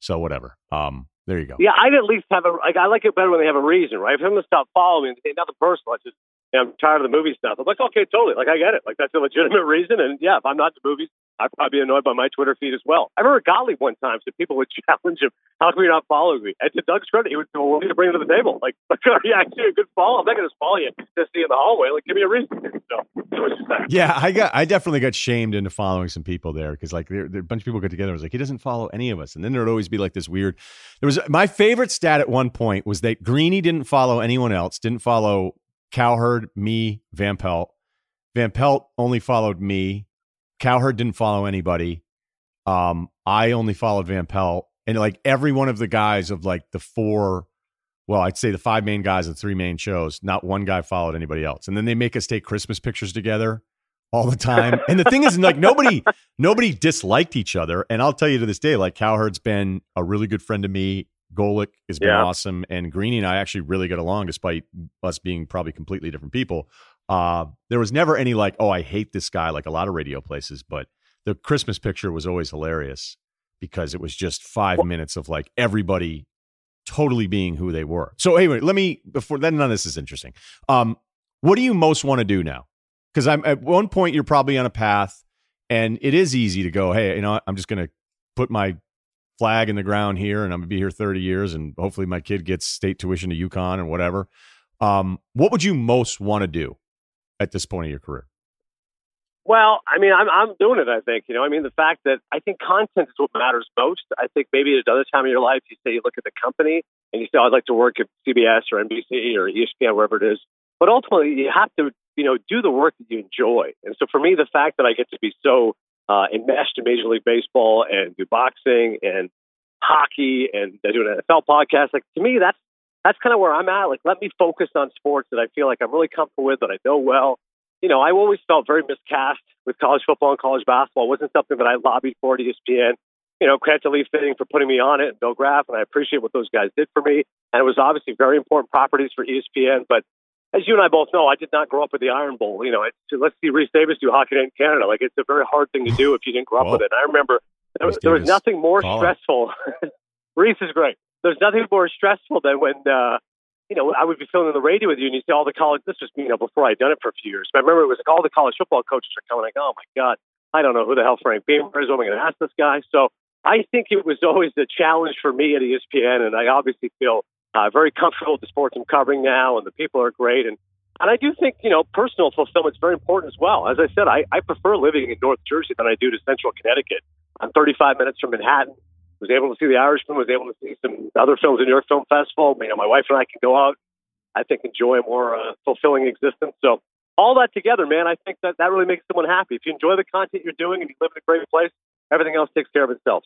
So whatever. Um, there you go. Yeah, I'd at least have a like. I like it better when they have a reason, right? If I'm gonna stop following me, nothing personal. I just you know, I'm tired of the movie stuff. I'm like, okay, totally. Like I get it. Like that's a legitimate reason, and yeah, if I'm not the movies, I'd probably be annoyed by my Twitter feed as well. I remember Gottlieb one time, so people would challenge him, how come you're not following me? And to Doug's credit, he would go, need to bring to the table. Like, are you actually a good follow? I'm not going to follow you to see in the hallway. Like, give me a reason. So, yeah, I got, I definitely got shamed into following some people there because like there, there, a bunch of people got together. I was like, he doesn't follow any of us. And then there would always be like this weird, there was my favorite stat at one point was that Greeny didn't follow anyone else, didn't follow Cowherd, me, Van Pelt. Van Pelt only followed me. Cowherd didn't follow anybody. Um, I only followed Van Pelt, and like every one of the guys of like the four, well, I'd say the five main guys of three main shows, not one guy followed anybody else. And then they make us take Christmas pictures together all the time. and the thing is, like nobody, nobody disliked each other. And I'll tell you to this day, like Cowherd's been a really good friend to me. Golic has been yeah. awesome, and Greeny and I actually really get along, despite us being probably completely different people. Uh, there was never any like, oh, I hate this guy, like a lot of radio places, but the Christmas picture was always hilarious because it was just five minutes of like everybody totally being who they were. So anyway, let me before then none of this is interesting. Um, what do you most want to do now? Because I'm at one point you're probably on a path, and it is easy to go, hey, you know, I'm just gonna put my flag in the ground here, and I'm gonna be here 30 years, and hopefully my kid gets state tuition to UConn or whatever. Um, what would you most want to do at this point of your career? Well, I mean, I'm I'm doing it. I think you know. I mean, the fact that I think content is what matters most. I think maybe at another time in your life, you say you look at the company and you say, "I'd like to work at CBS or NBC or ESPN, wherever it is." But ultimately, you have to you know do the work that you enjoy. And so, for me, the fact that I get to be so uh, enmeshed in Major League Baseball and do boxing and hockey and I do an NFL podcast, like to me, that's that's kind of where I'm at. Like, let me focus on sports that I feel like I'm really comfortable with, that I know well. You know, I always felt very miscast with college football and college basketball. It wasn't something that I lobbied for at ESPN. You know, credit to Lee Fitting for putting me on it and Bill Graff, and I appreciate what those guys did for me. And it was obviously very important properties for ESPN. But as you and I both know, I did not grow up with the Iron Bowl. You know, it's, let's see Rece Davis do hockey in Canada. Like, it's a very hard thing to do if you didn't grow up with it. And I remember there, was, there was nothing more stressful. Rece is great. There's nothing more stressful than when uh, you know, I would be filming the radio with you and you see all the college, this was, you know, before I'd done it for a few years. But I remember it was like all the college football coaches are coming like, oh my God, I don't know who the hell Frank Beamer is. What am I going to ask this guy? So I think it was always a challenge for me at ESPN. And I obviously feel uh, very comfortable with the sports I'm covering now and the people are great. And, and I do think, you know, personal fulfillment is very important as well. As I said, I, I prefer living in North Jersey than I do to central Connecticut. I'm 35 minutes from Manhattan was able to see The Irishman, was able to see some other films in New York Film Festival. You know, my wife and I can go out I think, enjoy a more uh, fulfilling existence. So all that together, man, I think that that really makes someone happy. If you enjoy the content you're doing and you live in a great place, everything else takes care of itself.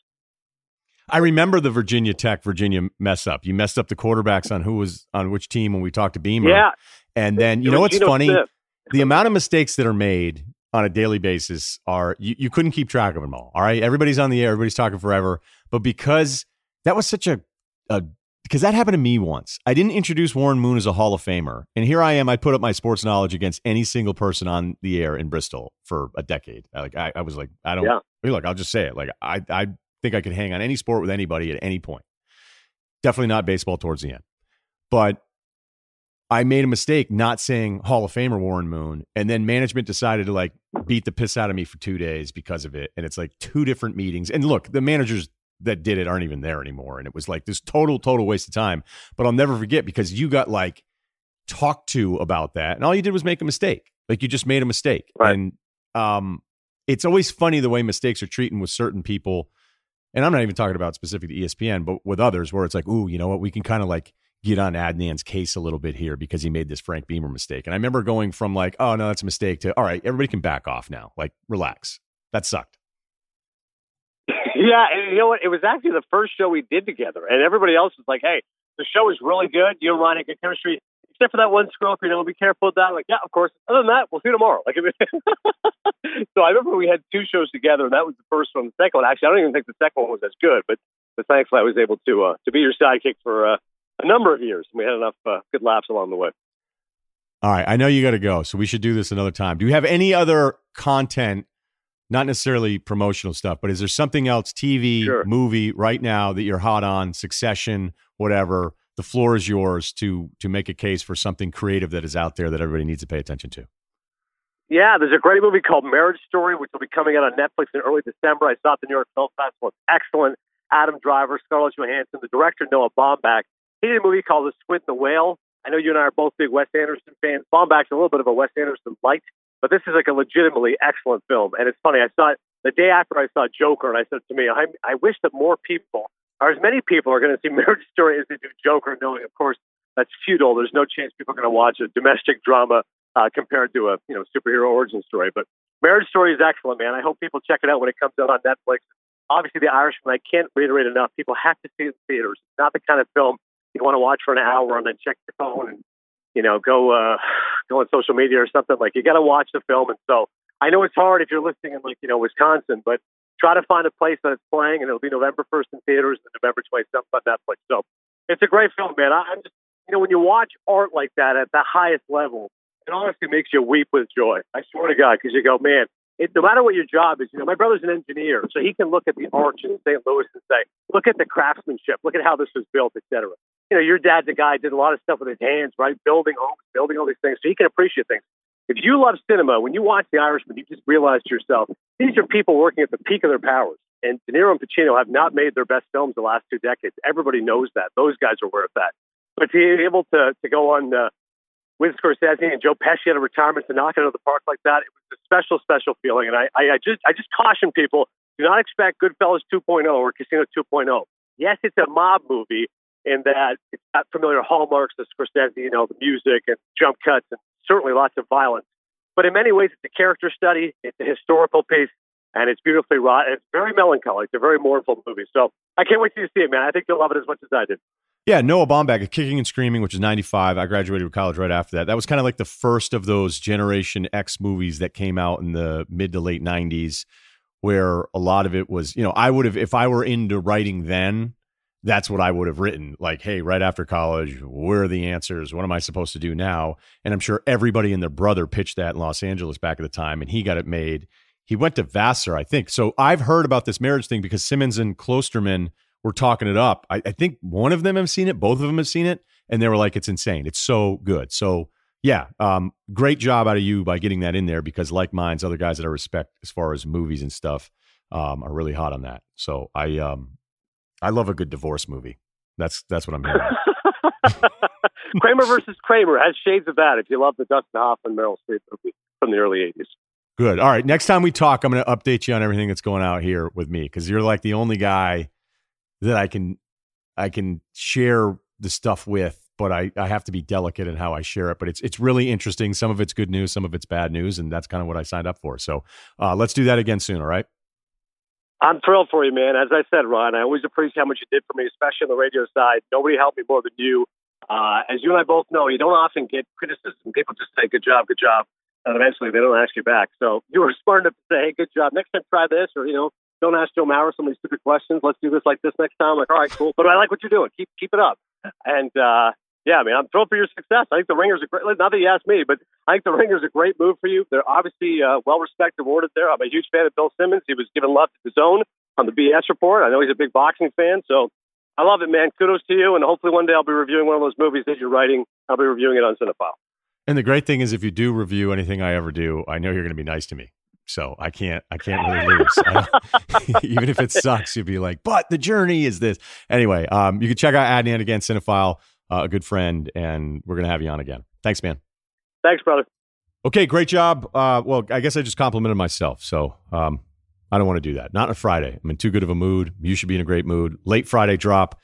I remember the Virginia Tech Virginia mess up. You messed up the quarterbacks on who was on which team when we talked to Beamer. Yeah. And then you know what's Geno funny? Smith. The amount of mistakes that are made on a daily basis are you, you couldn't keep track of them all. All right. Everybody's on the air, everybody's talking forever. But because that was such a, a because that happened to me once. I didn't introduce Warren Moon as a Hall of Famer. And here I am. I put up my sports knowledge against any single person on the air in Bristol for a decade. Like I, I was like, I don't yeah. look, I'll just say it. Like I I think I could hang on any sport with anybody at any point. Definitely not baseball towards the end. But I made a mistake not saying Hall of Famer Warren Moon, and then management decided to like beat the piss out of me for two days because of it. And it's like two different meetings. And look, the managers that did it aren't even there anymore. And it was like this total, total waste of time. But I'll never forget because you got like talked to about that, and all you did was make a mistake. Like you just made a mistake. Right. And um, it's always funny the way mistakes are treated with certain people. And I'm not even talking about specific to ESPN, but with others where it's like, ooh, you know what, we can kind of like get on Adnan's case a little bit here because he made this Frank Beamer mistake. And I remember going from like, oh no, that's a mistake to all right, everybody can back off now. Like, relax. That sucked. yeah, and you know what? It was actually the first show we did together, and everybody else was like, "Hey, the show is really good. You and Ryen have good chemistry, except for that one screw up. You know, be careful with that." Like, yeah, of course. Other than that, we'll see you tomorrow. Like, so I remember we had two shows together, and that was the first one. The second one, actually, I don't even think the second one was as good, but but thankfully I was able to uh, to be your sidekick for uh, a number of years. We had enough uh, good laughs along the way. All right, I know you got to go, so we should do this another time. Do you have any other content, not necessarily promotional stuff, but is there something else, TV, sure. movie, right now that you're hot on, Succession, whatever? The floor is yours to to make a case for something creative that is out there that everybody needs to pay attention to. Yeah, there's a great movie called Marriage Story, which will be coming out on Netflix in early December. I saw it at the New York Film Festival. It's excellent. Adam Driver, Scarlett Johansson, the director Noah Baumbach he did a movie called The Squid and the Whale. I know you and I are both big Wes Anderson fans. Baumbach's a little bit of a Wes Anderson light, but this is like a legitimately excellent film. And it's funny, I saw it the day after I saw Joker, and I said to me, I, I wish that more people, or as many people, are going to see Marriage Story as they do Joker, knowing, of course, that's futile. There's no chance people are going to watch a domestic drama uh, compared to a you know superhero origin story. But Marriage Story is excellent, man. I hope people check it out when it comes out on Netflix. Obviously, The Irishman. I can't reiterate enough. People have to see it in theaters. It's not the kind of film you want to watch for an hour and then check your phone and you know go uh go on social media or something like you got to watch the film. And so i know it's hard if you're listening in like you know wisconsin but try to find a place that it's playing and it'll be november 1st in theaters and november 27th on netflix. So it's a great film man. I'm just you know when you watch art like that at the highest level it honestly makes you weep with joy. I swear to god because you go man it, no matter what your job is, you know, my brother's an engineer, so he can look at the arch in St. Louis and say, look at the craftsmanship, look at how this was built, et cetera you know, your dad's a guy did a lot of stuff with his hands, right? Building homes, building all these things, so he can appreciate things. If you love cinema, when you watch The Irishman, you just realize to yourself, these are people working at the peak of their powers. And De Niro and Pacino have not made their best films the last two decades. Everybody knows that. Those guys are aware of that. But to be able to, to go on uh, with Scorsese and Joe Pesci at a retirement to knock it out of the park like that, it was a special, special feeling. And I, I, I just I just caution people, do not expect Goodfellas 2.0 or Casino 2.0. Yes, it's a mob movie, in that it's got familiar hallmarks of Scorsese, you know, the music and jump cuts and certainly lots of violence. But in many ways, it's a character study, it's a historical piece, and it's beautifully wrought. It's very melancholy. It's a very mournful movie. So I can't wait to see it, man. I think you'll love it as much as I did. Yeah, Noah Baumbach, Kicking and Screaming, which is 95. I graduated from college right after that. That was kind of like the first of those Generation X movies that came out in the mid to late 90s, where a lot of it was, you know, I would have, if I were into writing then, that's what I would have written. Like, hey, right after college, where are the answers? What am I supposed to do now? And I'm sure everybody and their brother pitched that in Los Angeles back at the time, and he got it made. He went to Vassar, I think. So I've heard about this marriage thing because Simmons and Klosterman were talking it up. I, I think one of them have seen it, both of them have seen it, and they were like, it's insane. It's so good. So yeah, um, great job out of you by getting that in there because, like mine's, other guys that I respect as far as movies and stuff um, are really hot on that. So I um, I love a good divorce movie. That's that's what I'm hearing. Kramer versus Kramer has shades of that. If you love the Dustin Hoffman Meryl Streep movie from the early '80s. Good. All right. Next time we talk, I'm going to update you on everything that's going out here with me because you're like the only guy that I can I can share the stuff with. But I, I have to be delicate in how I share it. But it's it's really interesting. Some of it's good news, some of it's bad news, and that's kind of what I signed up for. So uh, let's do that again soon. All right. I'm thrilled for you, man. As I said, Ron, I always appreciate how much you did for me, especially on the radio side. Nobody helped me more than you. Uh, as you and I both know, you don't often get criticism. People just say, good job, good job. and eventually they don't ask you back. So you were smart enough to say, "Hey, good job. Next time, try this," or you know, don't ask Joe Mauer so many stupid questions. Let's do this like this next time. I'm like, all right, cool. But I like what you're doing. Keep keep it up. And uh, yeah, I mean, I'm thrilled for your success. I think the Ringers are great. Not that you asked me, but I think the Ringers are a great move for you. They're obviously uh, well respected, awarded there. I'm a huge fan of Bill Simmons. He was given love to his own on the BS report. I know he's a big boxing fan, so I love it, man. Kudos to you, and hopefully one day I'll be reviewing one of those movies that you're writing. I'll be reviewing it on Cinephile. And the great thing is, if you do review anything I ever do, I know you're going to be nice to me. So I can't, I can't really lose. even if it sucks, you'd be like, but the journey is this. Anyway, um, you can check out Adnan again, Cinephile, uh, a good friend, and we're going to have you on again. Thanks, man. Thanks, brother. Okay, great job. Uh, well, I guess I just complimented myself. So um, I don't want to do that. Not on a Friday. I'm in too good of a mood. You should be in a great mood. Late Friday drop.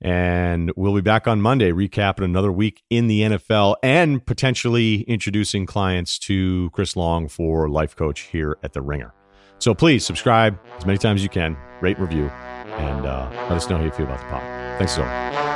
And we'll be back on Monday recapping another week in the NFL and potentially introducing clients to Chris Long for life coach here at The Ringer. So please subscribe as many times as you can, rate, review, and uh, let us know how you feel about the pod. Thanks so much.